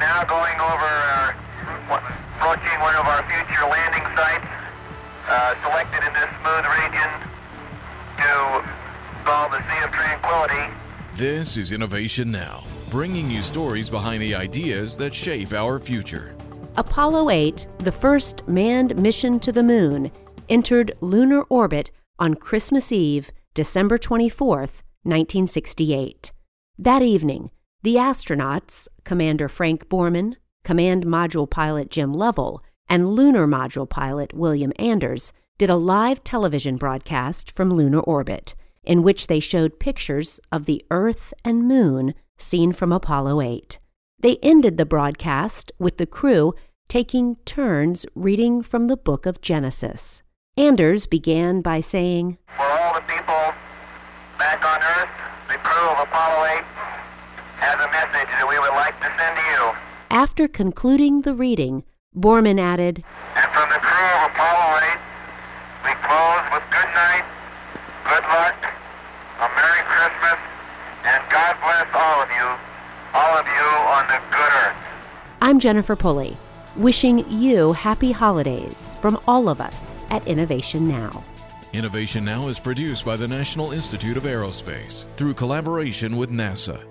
now going over our, approaching one of our future landing sites, uh, selected in this smooth region to call the Sea of Tranquility. This is Innovation Now, bringing you stories behind the ideas that shape our future. Apollo 8, the first manned mission to the moon, entered lunar orbit on Christmas Eve, December 24th, 1968. That evening, the astronauts, Commander Frank Borman, Command Module Pilot Jim Lovell, and Lunar Module Pilot William Anders, did a live television broadcast from lunar orbit, in which they showed pictures of the Earth and Moon seen from Apollo 8. They ended the broadcast with the crew taking turns reading from the book of Genesis. Anders began by saying, For all the people back on Earth, the crew of Apollo 8 has a message that we would like to send to you. After concluding the reading, Borman added, And from the crew of Apollo 8, we close with good night, good luck, a Merry Christmas, and God bless all of you, all of you on the good earth. I'm Jennifer Pulley, wishing you happy holidays from all of us at Innovation Now. Innovation Now is produced by the National Institute of Aerospace through collaboration with NASA